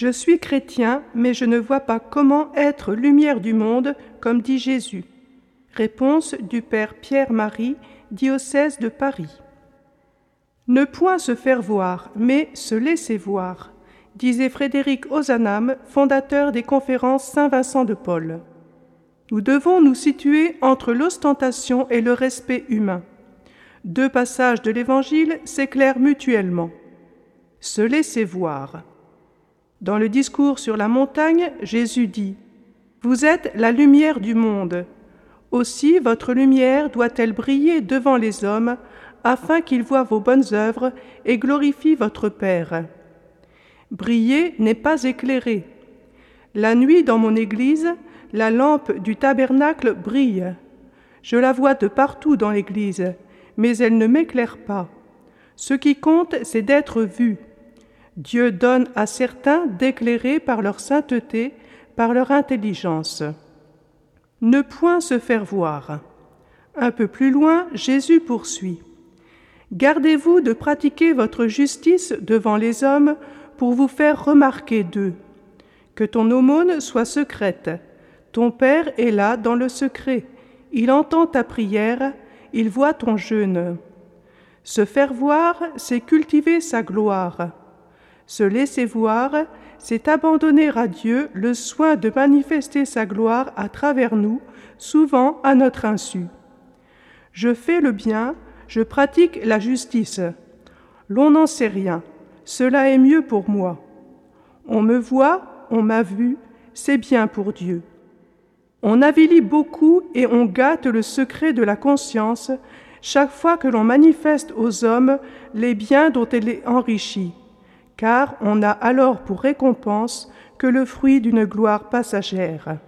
Je suis chrétien, mais je ne vois pas comment être lumière du monde, comme dit Jésus. Réponse du Père Pierre-Marie, diocèse de Paris. Ne point se faire voir, mais se laisser voir, disait Frédéric Ozanam, fondateur des conférences Saint-Vincent de Paul. Nous devons nous situer entre l'ostentation et le respect humain. Deux passages de l'Évangile s'éclairent mutuellement. Se laisser voir. Dans le discours sur la montagne, Jésus dit Vous êtes la lumière du monde. Aussi votre lumière doit-elle briller devant les hommes, afin qu'ils voient vos bonnes œuvres et glorifient votre Père. Briller n'est pas éclairer. La nuit dans mon église, la lampe du tabernacle brille. Je la vois de partout dans l'église, mais elle ne m'éclaire pas. Ce qui compte, c'est d'être vu. Dieu donne à certains d'éclairer par leur sainteté, par leur intelligence. Ne point se faire voir. Un peu plus loin, Jésus poursuit. Gardez-vous de pratiquer votre justice devant les hommes pour vous faire remarquer d'eux. Que ton aumône soit secrète. Ton Père est là dans le secret. Il entend ta prière, il voit ton jeûne. Se faire voir, c'est cultiver sa gloire. Se laisser voir, c'est abandonner à Dieu le soin de manifester sa gloire à travers nous, souvent à notre insu. Je fais le bien, je pratique la justice. L'on n'en sait rien, cela est mieux pour moi. On me voit, on m'a vu, c'est bien pour Dieu. On avilit beaucoup et on gâte le secret de la conscience chaque fois que l'on manifeste aux hommes les biens dont elle est enrichie car on n'a alors pour récompense que le fruit d'une gloire passagère.